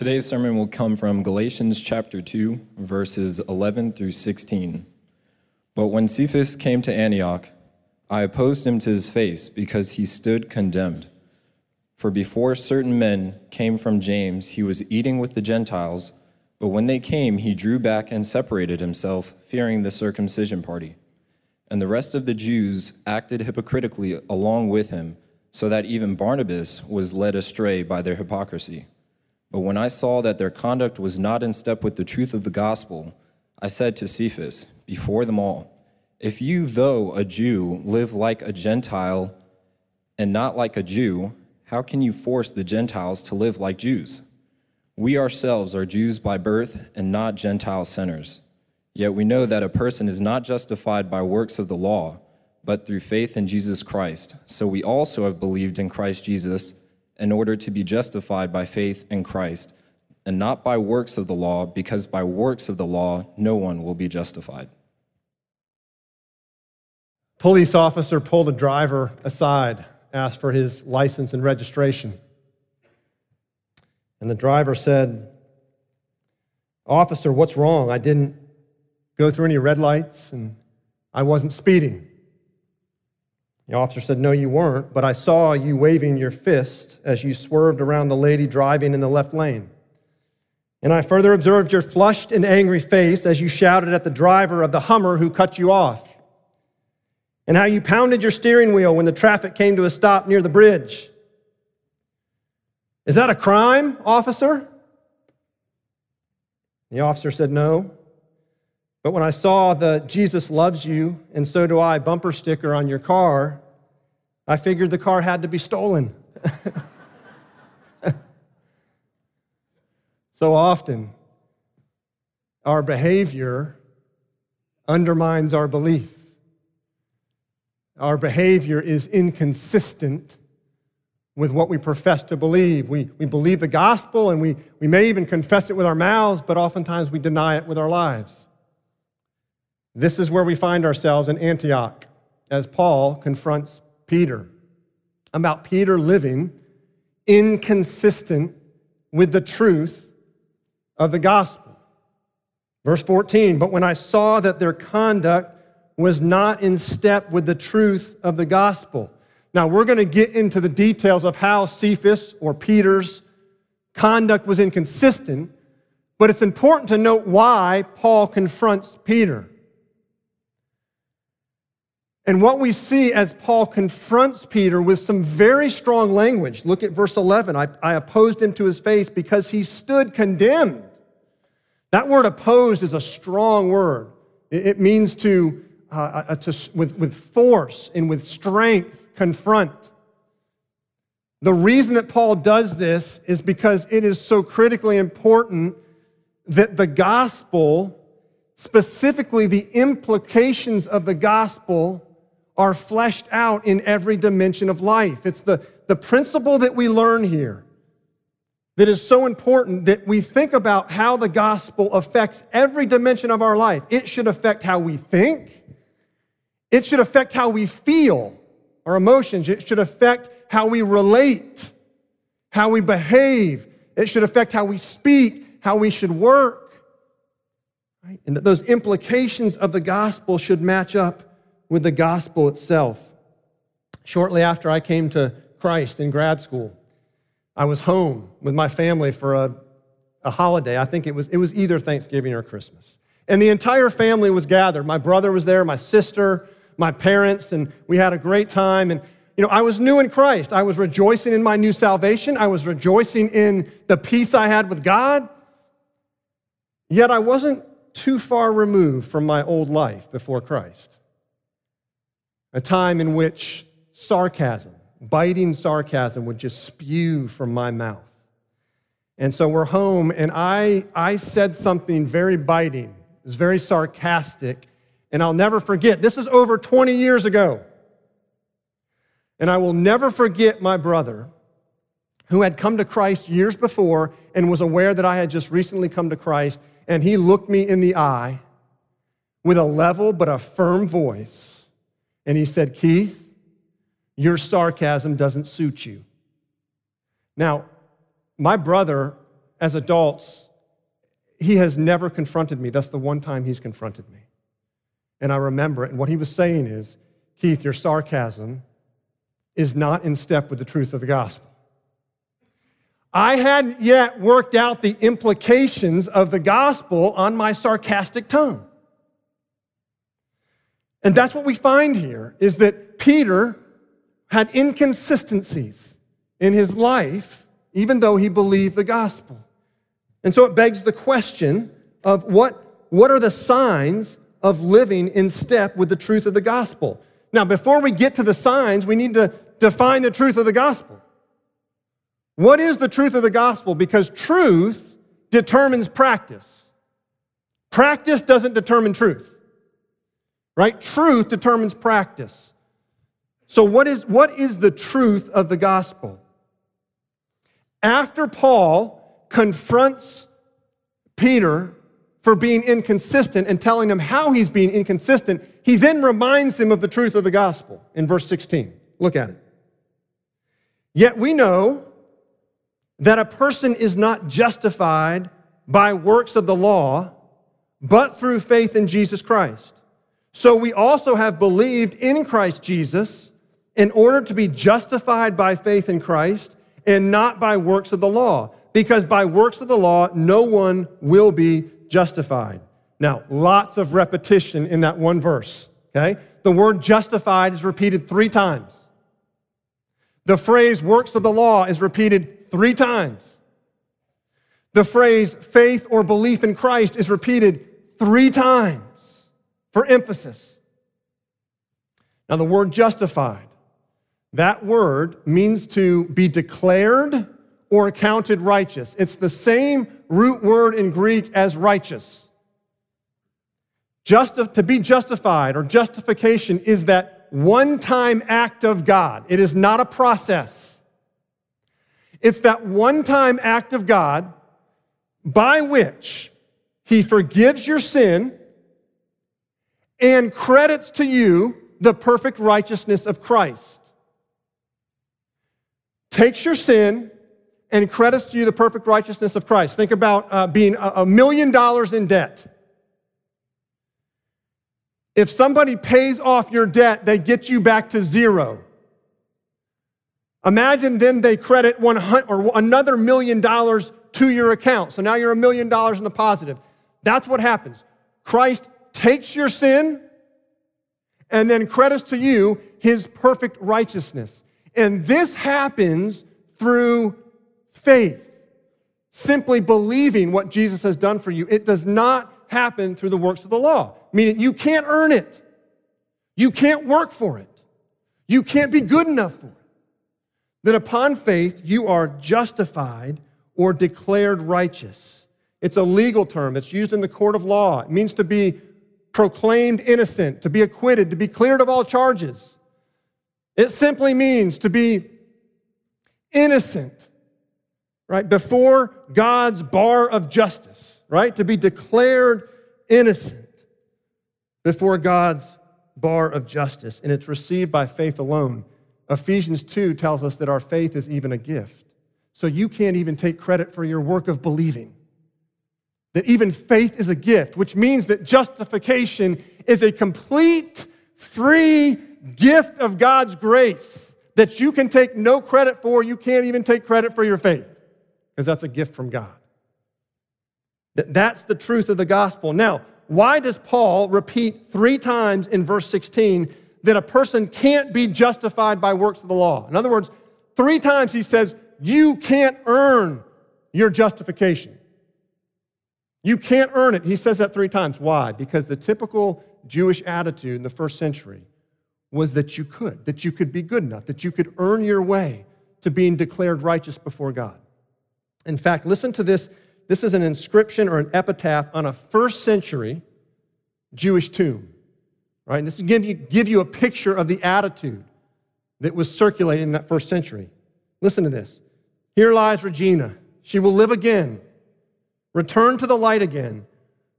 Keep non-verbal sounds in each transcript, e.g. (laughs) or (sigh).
Today's sermon will come from Galatians chapter 2, verses 11 through 16. But when Cephas came to Antioch, I opposed him to his face because he stood condemned. For before certain men came from James, he was eating with the Gentiles, but when they came, he drew back and separated himself, fearing the circumcision party. And the rest of the Jews acted hypocritically along with him, so that even Barnabas was led astray by their hypocrisy. But when I saw that their conduct was not in step with the truth of the gospel, I said to Cephas, before them all, If you, though a Jew, live like a Gentile and not like a Jew, how can you force the Gentiles to live like Jews? We ourselves are Jews by birth and not Gentile sinners. Yet we know that a person is not justified by works of the law, but through faith in Jesus Christ. So we also have believed in Christ Jesus in order to be justified by faith in Christ, and not by works of the law, because by works of the law no one will be justified. Police officer pulled a driver aside, asked for his license and registration. And the driver said, Officer, what's wrong? I didn't go through any red lights and I wasn't speeding. The officer said, No, you weren't, but I saw you waving your fist as you swerved around the lady driving in the left lane. And I further observed your flushed and angry face as you shouted at the driver of the Hummer who cut you off. And how you pounded your steering wheel when the traffic came to a stop near the bridge. Is that a crime, officer? The officer said, No. But when I saw the Jesus loves you and so do I bumper sticker on your car, I figured the car had to be stolen. (laughs) so often, our behavior undermines our belief. Our behavior is inconsistent with what we profess to believe. We, we believe the gospel and we, we may even confess it with our mouths, but oftentimes we deny it with our lives. This is where we find ourselves in Antioch as Paul confronts Peter about Peter living inconsistent with the truth of the gospel. Verse 14, but when I saw that their conduct was not in step with the truth of the gospel. Now, we're going to get into the details of how Cephas or Peter's conduct was inconsistent, but it's important to note why Paul confronts Peter. And what we see as Paul confronts Peter with some very strong language. Look at verse 11. I, I opposed him to his face because he stood condemned. That word opposed is a strong word. It, it means to, uh, uh, to with, with force and with strength, confront. The reason that Paul does this is because it is so critically important that the gospel, specifically the implications of the gospel, are fleshed out in every dimension of life. It's the, the principle that we learn here that is so important that we think about how the gospel affects every dimension of our life. It should affect how we think, it should affect how we feel, our emotions, it should affect how we relate, how we behave, it should affect how we speak, how we should work. Right? And that those implications of the gospel should match up with the gospel itself. Shortly after I came to Christ in grad school, I was home with my family for a, a holiday. I think it was, it was either Thanksgiving or Christmas. And the entire family was gathered. My brother was there, my sister, my parents, and we had a great time. And, you know, I was new in Christ. I was rejoicing in my new salvation. I was rejoicing in the peace I had with God. Yet I wasn't too far removed from my old life before Christ a time in which sarcasm, biting sarcasm, would just spew from my mouth. And so we're home, and I, I said something very biting. It was very sarcastic, and I'll never forget. This is over 20 years ago. And I will never forget my brother who had come to Christ years before and was aware that I had just recently come to Christ. And he looked me in the eye with a level but a firm voice and he said, Keith, your sarcasm doesn't suit you. Now, my brother as adults, he has never confronted me. That's the one time he's confronted me. And I remember it. And what he was saying is, Keith, your sarcasm is not in step with the truth of the gospel. I hadn't yet worked out the implications of the gospel on my sarcastic tongue. And that's what we find here is that Peter had inconsistencies in his life, even though he believed the gospel. And so it begs the question of what, what are the signs of living in step with the truth of the gospel? Now, before we get to the signs, we need to define the truth of the gospel. What is the truth of the gospel? Because truth determines practice. Practice doesn't determine truth, right? Truth determines practice. So, what is, what is the truth of the gospel? After Paul confronts Peter for being inconsistent and telling him how he's being inconsistent, he then reminds him of the truth of the gospel in verse 16. Look at it. Yet we know that a person is not justified by works of the law, but through faith in Jesus Christ. So we also have believed in Christ Jesus in order to be justified by faith in Christ and not by works of the law, because by works of the law, no one will be justified. Now, lots of repetition in that one verse, okay? The word justified is repeated three times. The phrase works of the law is repeated three times. The phrase faith or belief in Christ is repeated three times for emphasis. Now, the word justified, that word means to be declared or accounted righteous. It's the same root word in Greek as righteous. Just to be justified or justification is that one time act of God. It is not a process. It's that one time act of God by which He forgives your sin and credits to you the perfect righteousness of Christ. Takes your sin and credits to you the perfect righteousness of Christ. Think about uh, being a million dollars in debt. If somebody pays off your debt, they get you back to zero. Imagine then they credit one or another million dollars to your account. So now you're a million dollars in the positive. That's what happens. Christ takes your sin and then credits to you his perfect righteousness. And this happens through faith, simply believing what Jesus has done for you. It does not happen through the works of the law, meaning you can't earn it. You can't work for it. You can't be good enough for it. That upon faith, you are justified or declared righteous. It's a legal term, it's used in the court of law. It means to be proclaimed innocent, to be acquitted, to be cleared of all charges. It simply means to be innocent right? Before God's bar of justice, right? To be declared innocent before God's bar of justice. And it's received by faith alone. Ephesians 2 tells us that our faith is even a gift. So you can't even take credit for your work of believing. That even faith is a gift, which means that justification is a complete, free gift of God's grace that you can take no credit for. You can't even take credit for your faith because that's a gift from God. That's the truth of the gospel. Now, why does Paul repeat three times in verse 16 that a person can't be justified by works of the law? In other words, three times he says, You can't earn your justification. You can't earn it. He says that three times. Why? Because the typical Jewish attitude in the first century was that you could, that you could be good enough, that you could earn your way to being declared righteous before God. In fact, listen to this. This is an inscription or an epitaph on a first century Jewish tomb. Right? And this will give you, give you a picture of the attitude that was circulating in that first century. Listen to this. Here lies Regina. She will live again, return to the light again,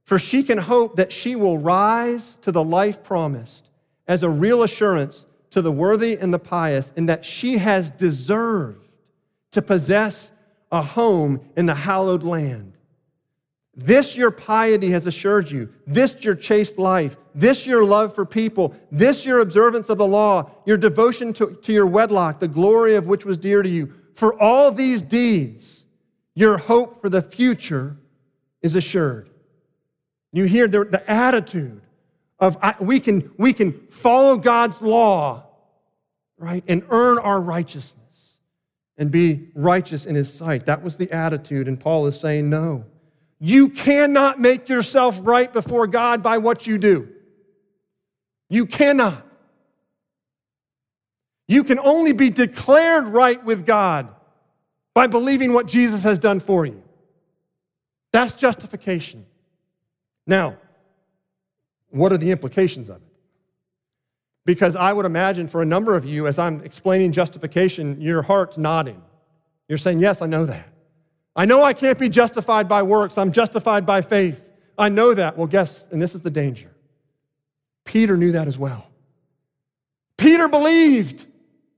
for she can hope that she will rise to the life promised as a real assurance to the worthy and the pious, in that she has deserved to possess a home in the hallowed land. This your piety has assured you, this your chaste life, this your love for people, this your observance of the law, your devotion to, to your wedlock, the glory of which was dear to you. For all these deeds, your hope for the future is assured. You hear the, the attitude of I, we, can, we can follow God's law, right, and earn our righteousness and be righteous in his sight. That was the attitude, and Paul is saying, no. You cannot make yourself right before God by what you do. You cannot. You can only be declared right with God by believing what Jesus has done for you. That's justification. Now, what are the implications of it? Because I would imagine for a number of you, as I'm explaining justification, your heart's nodding. You're saying, Yes, I know that. I know I can't be justified by works, I'm justified by faith. I know that. Well, guess, and this is the danger. Peter knew that as well. Peter believed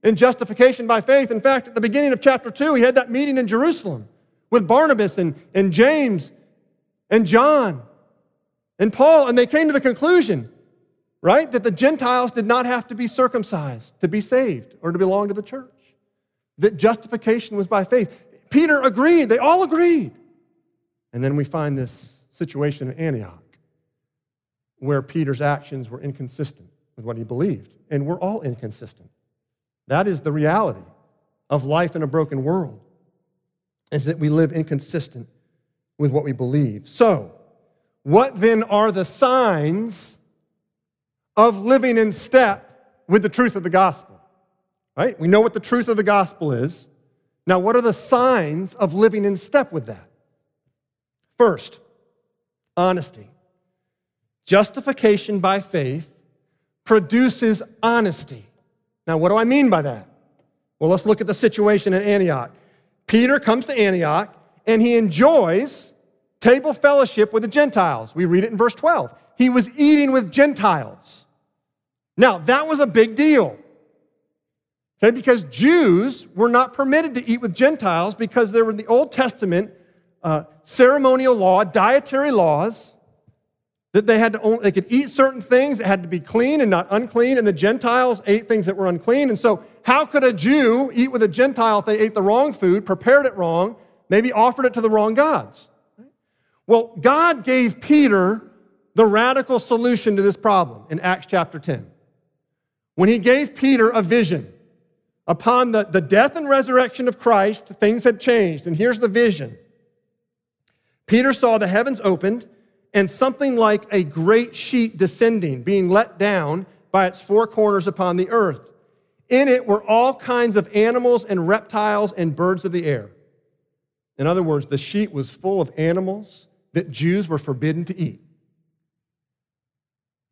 in justification by faith. In fact, at the beginning of chapter 2, he had that meeting in Jerusalem with Barnabas and, and James and John and Paul, and they came to the conclusion right? That the Gentiles did not have to be circumcised to be saved or to belong to the church. That justification was by faith. Peter agreed, they all agreed. And then we find this situation in Antioch where Peter's actions were inconsistent with what he believed. And we're all inconsistent. That is the reality of life in a broken world, is that we live inconsistent with what we believe. So, what then are the signs of living in step with the truth of the gospel. Right? We know what the truth of the gospel is. Now, what are the signs of living in step with that? First, honesty. Justification by faith produces honesty. Now, what do I mean by that? Well, let's look at the situation in Antioch. Peter comes to Antioch and he enjoys table fellowship with the Gentiles. We read it in verse 12. He was eating with Gentiles. Now, that was a big deal. Okay, because Jews were not permitted to eat with Gentiles because there were the Old Testament uh, ceremonial law, dietary laws, that they had to only, they could eat certain things that had to be clean and not unclean, and the Gentiles ate things that were unclean. And so, how could a Jew eat with a Gentile if they ate the wrong food, prepared it wrong, maybe offered it to the wrong gods? Well, God gave Peter the radical solution to this problem in Acts chapter 10 when he gave Peter a vision. Upon the, the death and resurrection of Christ, things had changed. And here's the vision Peter saw the heavens opened and something like a great sheet descending, being let down by its four corners upon the earth. In it were all kinds of animals and reptiles and birds of the air. In other words, the sheet was full of animals that Jews were forbidden to eat.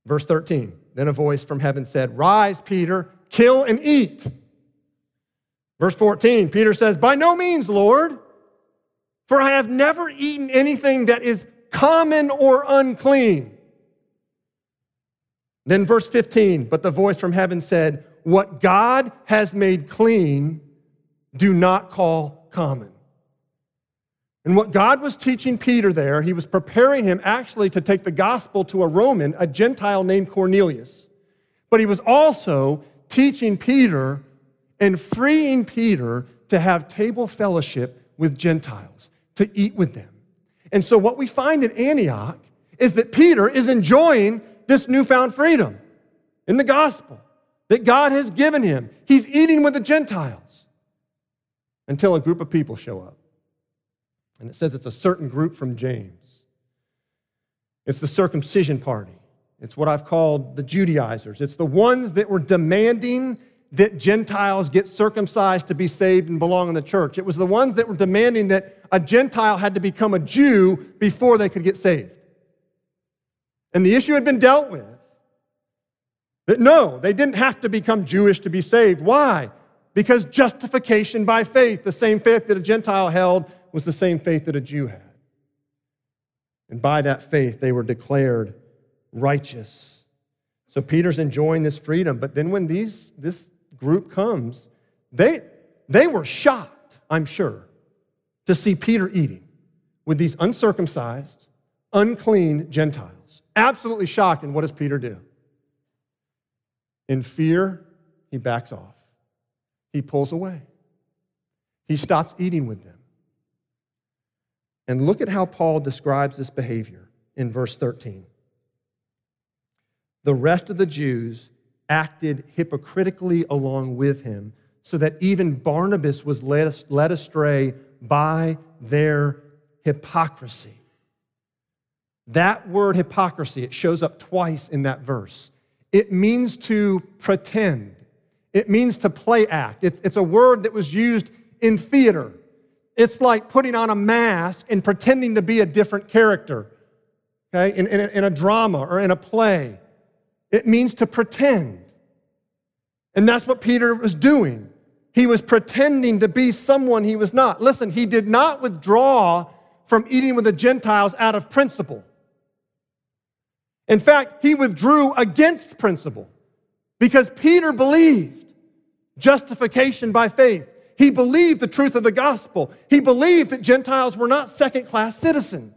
Verse 13 Then a voice from heaven said, Rise, Peter, kill and eat. Verse 14 Peter says, By no means, Lord, for I have never eaten anything that is common or unclean. Then verse 15, but the voice from heaven said, What God has made clean, do not call common. And what God was teaching Peter there, he was preparing him actually to take the gospel to a Roman, a Gentile named Cornelius. But he was also teaching Peter and freeing Peter to have table fellowship with Gentiles, to eat with them. And so what we find in Antioch is that Peter is enjoying this newfound freedom in the gospel that God has given him. He's eating with the Gentiles until a group of people show up. And it says it's a certain group from James. It's the circumcision party. It's what I've called the Judaizers. It's the ones that were demanding that Gentiles get circumcised to be saved and belong in the church. It was the ones that were demanding that a Gentile had to become a Jew before they could get saved. And the issue had been dealt with. That no, they didn't have to become Jewish to be saved. Why? Because justification by faith, the same faith that a Gentile held, was the same faith that a Jew had. And by that faith, they were declared righteous. So Peter's enjoying this freedom. But then when these, this group comes, they, they were shocked, I'm sure. to see Peter eating with these uncircumcised, unclean Gentiles. Absolutely shocked. And what does Peter do? In fear, he backs off. He pulls away. He stops eating with them. And look at how Paul describes this behavior in verse 13. The rest of the Jews acted hypocritically along with him, so that even Barnabas was led, astray by their hypocrisy. That word hypocrisy, it shows up twice in that verse. It means to pretend, it means to play act. It's, it's a word that was used in theater. It's like putting on a mask and pretending to be a different character, okay, in, in, a, in a drama or in a play. It means to pretend. And that's what Peter was doing. He was pretending to be someone he was not. Listen, he did not withdraw from eating with the Gentiles out of principle. In fact, he withdrew against principle because Peter believed justification by faith. He believed the truth of the gospel. He believed that Gentiles were not second class citizens,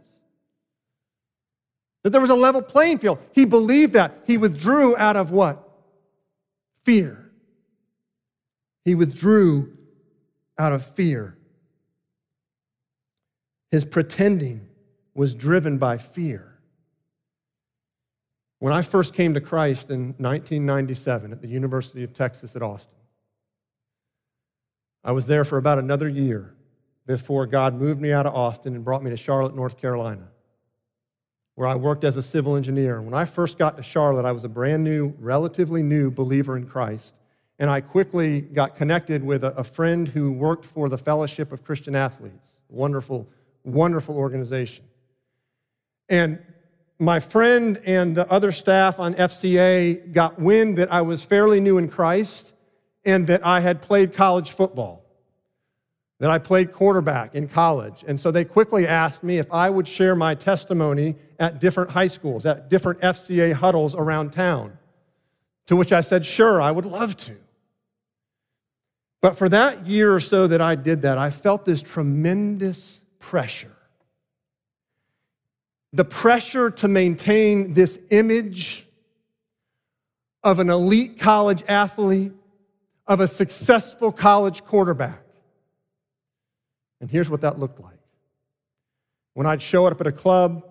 that there was a level playing field. He believed that. He withdrew out of what? Fear. He withdrew out of fear. His pretending was driven by fear. When I first came to Christ in 1997 at the University of Texas at Austin, I was there for about another year before God moved me out of Austin and brought me to Charlotte, North Carolina, where I worked as a civil engineer. When I first got to Charlotte, I was a brand new, relatively new believer in Christ. And I quickly got connected with a, friend who worked for the Fellowship of Christian Athletes. Wonderful, wonderful organization. And my friend and the other staff on FCA got wind that I was fairly new in Christ and that I had played college football, that I played quarterback in college. And so they quickly asked me if I would share my testimony at different high schools, at different FCA huddles around town. To which I said, sure, I would love to. But for that year or so that I did that, I felt this tremendous pressure the pressure to maintain this image of an elite college athlete, of a successful college quarterback. And here's what that looked like. When I'd show up at a club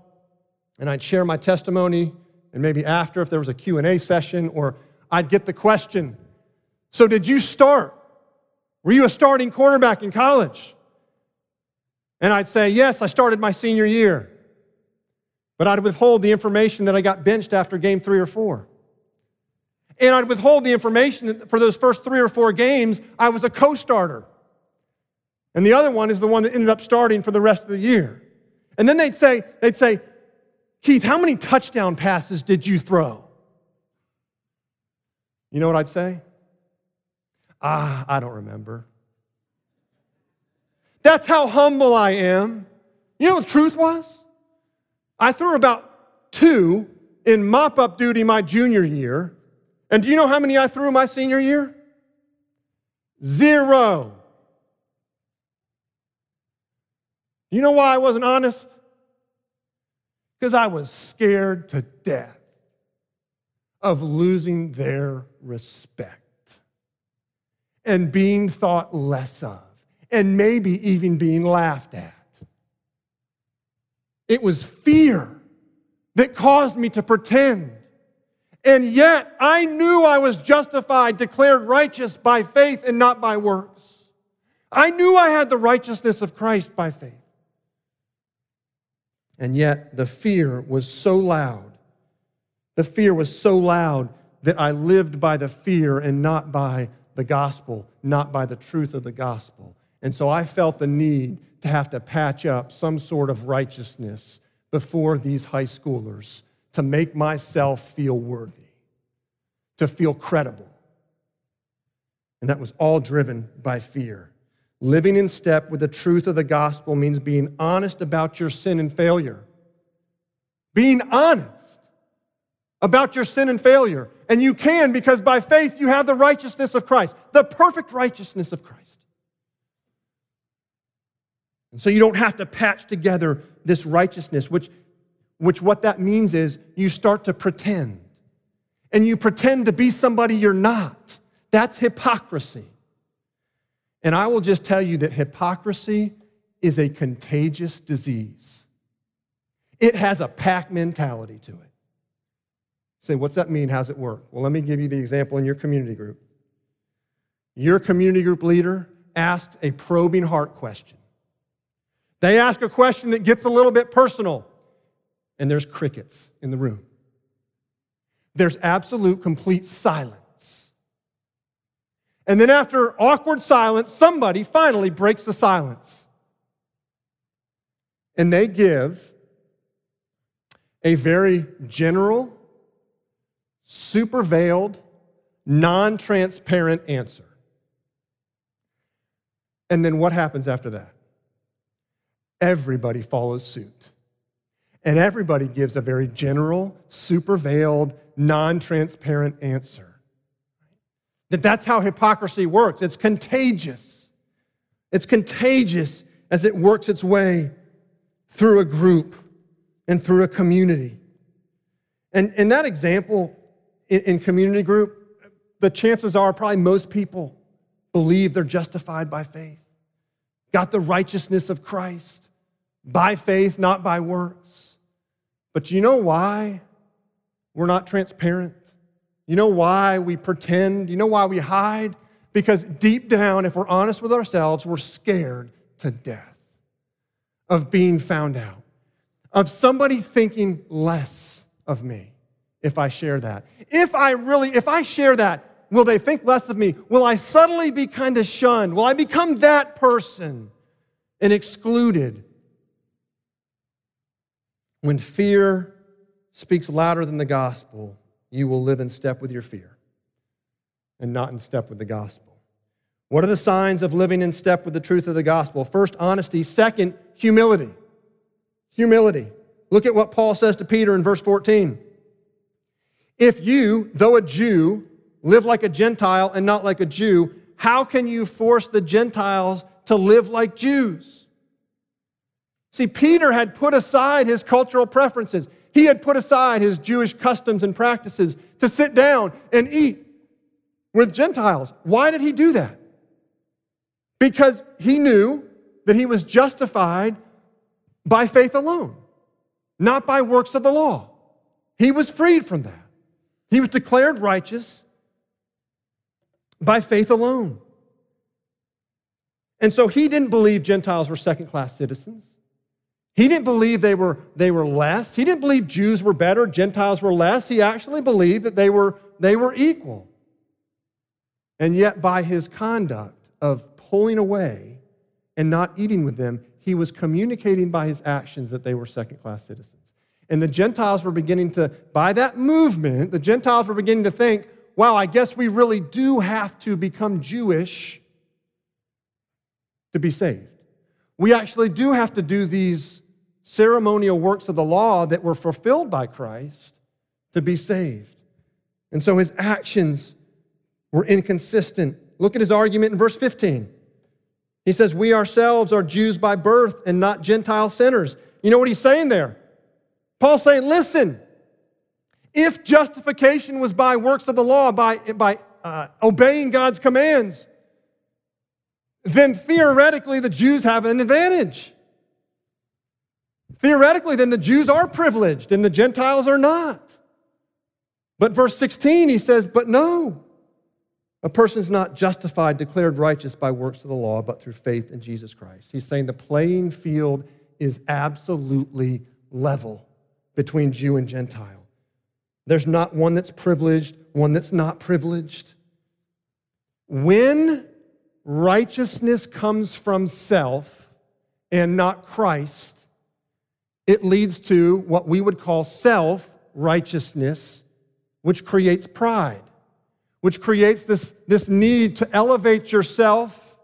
and I'd share my testimony, and maybe after if there was a Q&A session, or I'd get the question, so did you start? Were you a starting quarterback in college? And I'd say, yes, I started my senior year. But I'd withhold the information that I got benched after game three or four. And I'd withhold the information that for those first three or four games, I was a co starter. And the other one is the one that ended up starting for the rest of the year. And then they'd say, they'd say, Keith, how many touchdown passes did you throw? You know what I'd say? Ah, I don't remember. That's how humble I am. You know what the truth was? I threw about two in mop up duty my junior year. And do you know how many I threw my senior year? Zero. You know why I wasn't honest? Because I was scared to death of losing their respect and being thought less of, and maybe even being laughed at. It was fear that caused me to pretend. And yet I knew I was justified, declared righteous by faith and not by works. I knew I had the righteousness of Christ by faith. And yet the fear was so loud. The fear was so loud that I lived by the fear and not by the gospel, not by the truth of the gospel. And so I felt the need to have to patch up some sort of righteousness before these high schoolers to make myself feel worthy, to feel credible. And that was all driven by fear. Living in step with the truth of the gospel means being honest about your sin and failure. Being honest about your sin and failure. And you can because by faith you have the righteousness of Christ, the perfect righteousness of Christ. And so you don't have to patch together this righteousness, which, which what that means is you start to pretend. And you pretend to be somebody you're not. That's hypocrisy. And I will just tell you that hypocrisy is a contagious disease. It has a pack mentality to it. Say, what's that mean? How's it work? Well, let me give you the example in your community group. Your community group leader asked a probing heart question. They ask a question that gets a little bit personal, and there's crickets in the room. There's absolute, complete silence. And then, after awkward silence, somebody finally breaks the silence. And they give a very general, super veiled, non transparent answer. And then what happens after that? Everybody follows suit. And everybody gives a very general, super veiled, non transparent answer. That that's how hypocrisy works. It's contagious. It's contagious as it works its way through a group and through a community. And in that example, in, in community group, the chances are probably most people believe they're justified by faith, got the righteousness of Christ by faith, not by works. But you know why we're not transparent? You know why we pretend? You know why we hide? Because deep down, if we're honest with ourselves, we're scared to death of being found out, of somebody thinking less of me if I share that. If I really, if I share that, will they think less of me? Will I suddenly be kind of shunned? Will I become that person and excluded? When fear speaks louder than the gospel, you will live in step with your fear and not in step with the gospel. What are the signs of living in step with the truth of the gospel? First, honesty. Second, humility. Humility. Look at what Paul says to Peter in verse 14. If you, though a Jew, live like a Gentile and not like a Jew, how can you force the Gentiles to live like Jews? See, Peter had put aside his cultural preferences. He had put aside his Jewish customs and practices to sit down and eat with Gentiles. Why did he do that? Because he knew that he was justified by faith alone, not by works of the law. He was freed from that. He was declared righteous by faith alone. And so he didn't believe Gentiles were second class citizens. He didn't believe they were, they were less. He didn't believe Jews were better, Gentiles were less. He actually believed that they were, they were equal. And yet, by his conduct of pulling away and not eating with them, he was communicating by his actions that they were second class citizens. And the Gentiles were beginning to, by that movement, the Gentiles were beginning to think, wow, I guess we really do have to become Jewish to be saved. We actually do have to do these ceremonial works of the law that were fulfilled by Christ to be saved. And so his actions were inconsistent. Look at his argument in verse 15. He says, We ourselves are Jews by birth and not Gentile sinners. You know what he's saying there? Paul's saying, Listen, if justification was by works of the law, by, by uh, obeying God's commands, then theoretically the Jews have an advantage. Theoretically, then the Jews are privileged and the Gentiles are not. But verse 16, he says, But no, a person's not justified, declared righteous by works of the law, but through faith in Jesus Christ. He's saying the playing field is absolutely level between Jew and Gentile. There's not one that's privileged, one that's not privileged. When righteousness comes from self and not Christ, it leads to what we would call self righteousness, which creates pride, which creates this, this need to elevate yourself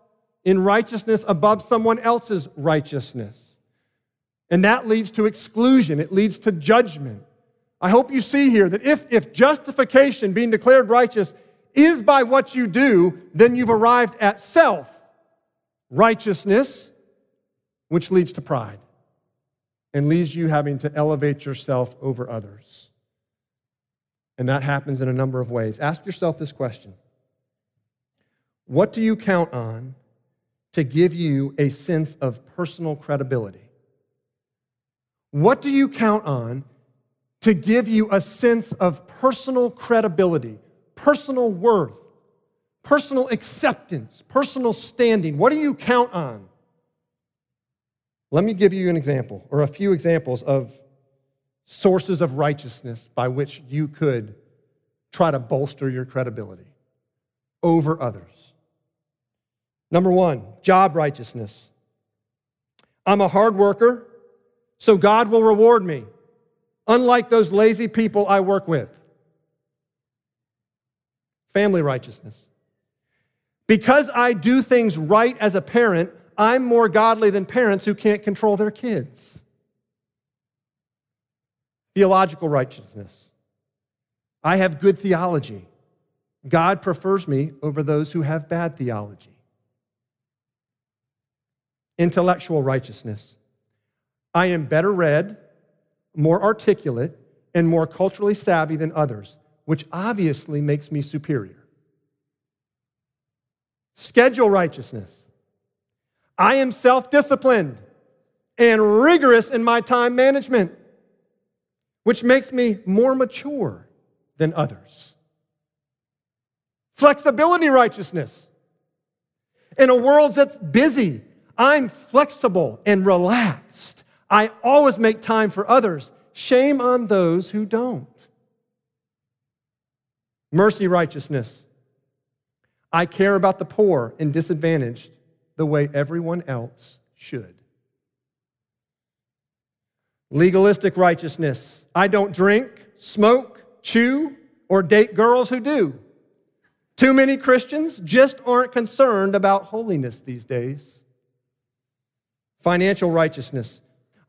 in righteousness above someone else's righteousness. And that leads to exclusion, it leads to judgment. I hope you see here that if, if justification, being declared righteous, is by what you do, then you've arrived at self righteousness, which leads to pride and leaves you having to elevate yourself over others. And that happens in a number of ways. Ask yourself this question What do you count on to give you a sense of personal credibility? What do you count on to give you a sense of personal credibility, personal worth, personal acceptance, personal standing? What do you count on? Let me give you an example or a few examples of sources of righteousness by which you could try to bolster your credibility over others. Number one, job righteousness. I'm a hard worker, so God will reward me, unlike those lazy people I work with. Family righteousness. Because I do things right as a parent, I'm more godly than parents who can't control their kids. Theological righteousness. I have good theology. God prefers me over those who have bad theology. Intellectual righteousness. I am better read, more articulate, and more culturally savvy than others, which obviously makes me superior. Schedule righteousness. I am self disciplined and rigorous in my time management, which makes me more mature than others. Flexibility righteousness. In a world that's busy, I'm flexible and relaxed. I always make time for others. Shame on those who don't. Mercy righteousness. I care about the poor and disadvantaged the way everyone else should. Legalistic righteousness. I don't drink, smoke, chew, or date girls who do. Too many Christians just aren't concerned about holiness these days. Financial righteousness.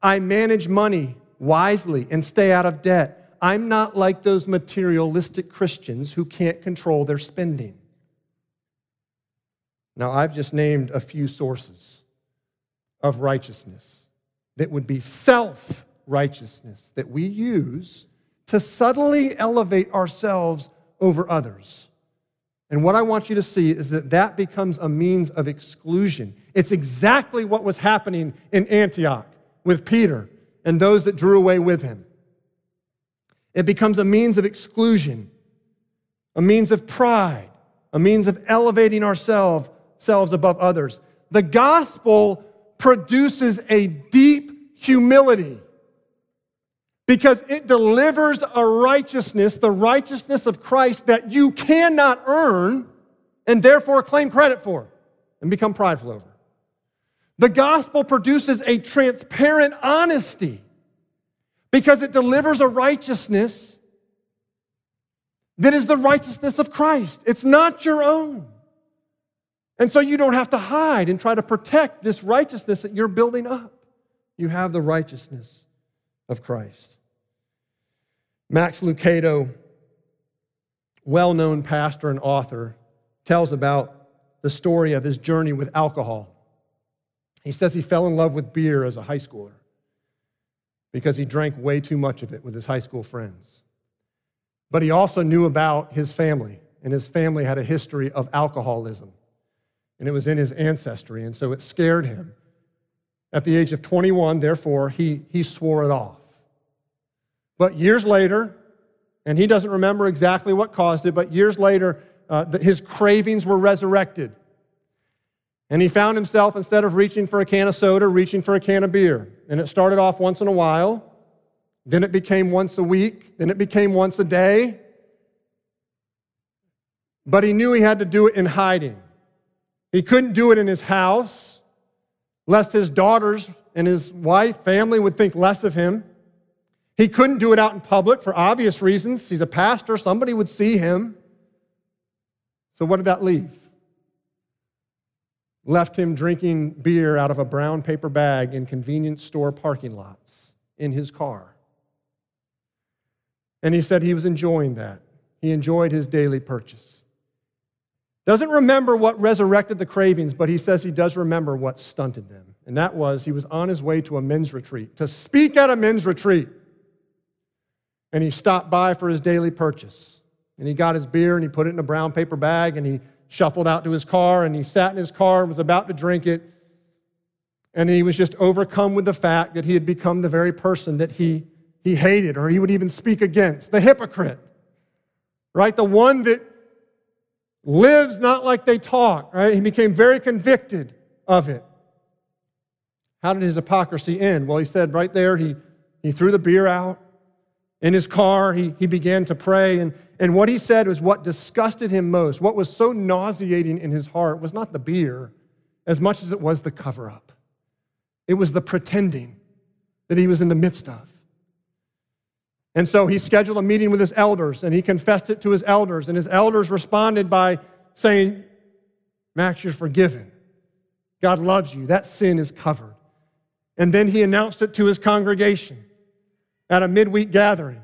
I manage money wisely and stay out of debt. I'm not like those materialistic Christians who can't control their spending. Now, I've just named a few sources of righteousness that would be self righteousness that we use to subtly elevate ourselves over others. And what I want you to see is that that becomes a means of exclusion. It's exactly what was happening in Antioch with Peter and those that drew away with him. It becomes a means of exclusion, a means of pride, a means of elevating ourselves above others. The gospel produces a deep humility because it delivers a righteousness, the righteousness of Christ that you cannot earn and therefore claim credit for and become prideful over. The gospel produces a transparent honesty because it delivers a righteousness that is the righteousness of Christ. It's not your own. And so you don't have to hide and try to protect this righteousness that you're building up. You have the righteousness of Christ. Max Lucado, well known pastor and author, tells about the story of his journey with alcohol. He says he fell in love with beer as a high schooler because he drank way too much of it with his high school friends. But he also knew about his family, and his family had a history of alcoholism, and it was in his ancestry, and so it scared him. At the age of 21, therefore, he, he swore it off. But years later, and he doesn't remember exactly what caused it, but years later, uh, his cravings were resurrected. And he found himself, instead of reaching for a can of soda, reaching for a can of beer. And it started off once in a while, then it became once a week, then it became once a day. But he knew he had to do it in hiding. He couldn't do it in his house, lest his daughters and his wife, family would think less of him. He couldn't do it out in public for obvious reasons. He's a pastor, somebody would see him. So, what did that leave? Left him drinking beer out of a brown paper bag in convenience store parking lots in his car. And he said he was enjoying that. He enjoyed his daily purchase. Doesn't remember what resurrected the cravings, but he says he does remember what stunted them. and that was he was on his way to a men's retreat, to speak at a men's retreat. And he stopped by for his daily purchase. And he got his beer and he put it in a brown paper bag and he shuffled out to his car and he sat in his car and was about to drink it. And he was just overcome with the fact that he had become the very person that he, he hated or he would even speak against the hypocrite, right? The one that lives not like they talk, right? He became very convicted of it. How did his hypocrisy end? Well, he said right there, he, he threw the beer out. In his car, he, he began to pray. And, and what he said was what disgusted him most, what was so nauseating in his heart was not the beer as much as it was the cover up. It was the pretending that he was in the midst of. And so he scheduled a meeting with his elders and he confessed it to his elders. And his elders responded by saying, Max, you're forgiven. God loves you. That sin is covered. And then he announced it to his congregation at a midweek gathering.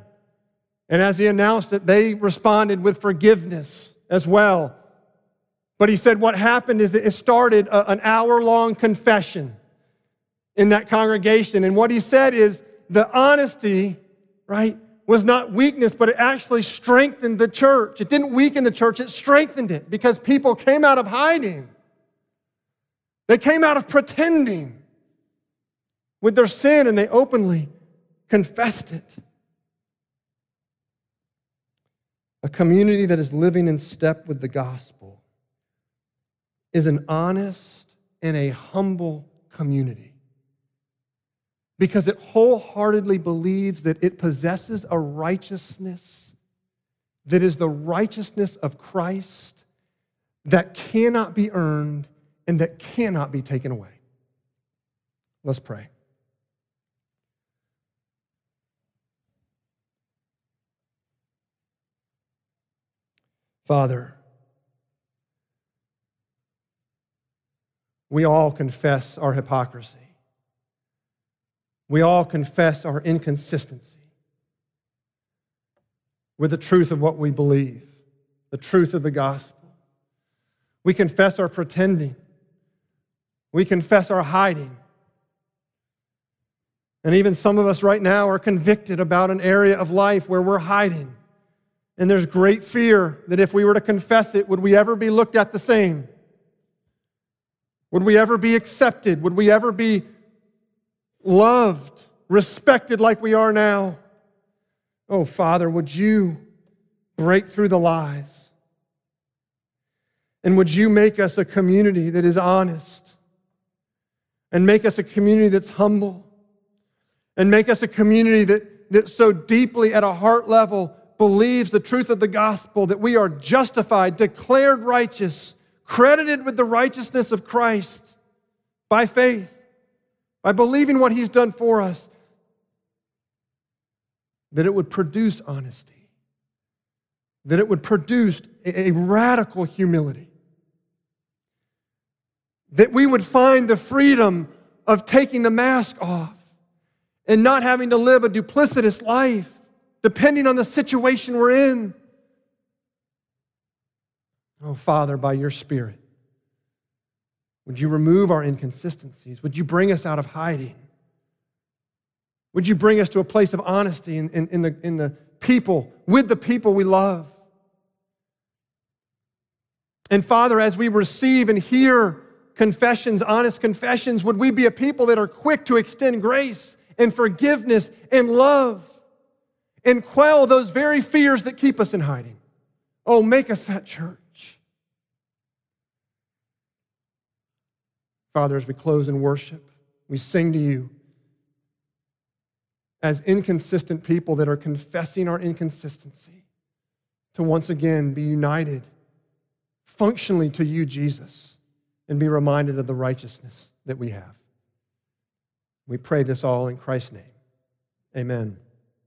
And as he announced it, they responded with forgiveness as well. But he said what happened is that it started a, an hour long confession in that congregation. And what he said is the honesty, right, was not weakness, but it actually strengthened the church. It didn't weaken the church, it strengthened it because people came out of hiding. They came out of pretending with their sin and they openly confessed it. A community that is living in step with the gospel is an honest and a humble community because it wholeheartedly believes that it possesses a righteousness that is the righteousness of Christ that cannot be earned and that cannot be taken away. Let's pray. Father, we all confess our hypocrisy. We all confess our inconsistency with the truth of what we believe, the truth of the gospel. We confess our pretending. We confess our hiding. And even some of us right now are convicted about an area of life where we're hiding. And there's great fear that if we were to confess it, would we ever be looked at the same? Would we ever be accepted? Would we ever be loved, respected like we are now? Oh, Father, would you break through the lies? And would you make us a community that is honest? And make us a community that's humble? And make us a community that, that so deeply at a heart level believes the truth of the gospel that we are justified, declared righteous, credited with the righteousness of Christ by faith, by believing what he's done for us, that it would produce honesty, that it would produce a radical humility, that we would find the freedom of taking the mask off and not having to live a duplicitous life depending on the situation we're in. Oh, Father, by your Spirit, would you remove our inconsistencies? Would you bring us out of hiding? Would you bring us to a place of honesty in, in, in, the, in the people, with the people we love? And Father, as we receive and hear confessions, honest confessions, would we be a people that are quick to extend grace and forgiveness and love? and quell those very fears that keep us in hiding. Oh, make us that church. Father, as we close in worship, we sing to you as inconsistent people that are confessing our inconsistency to once again be united functionally to you, Jesus, and be reminded of the righteousness that we have. We pray this all in Christ's name. Amen.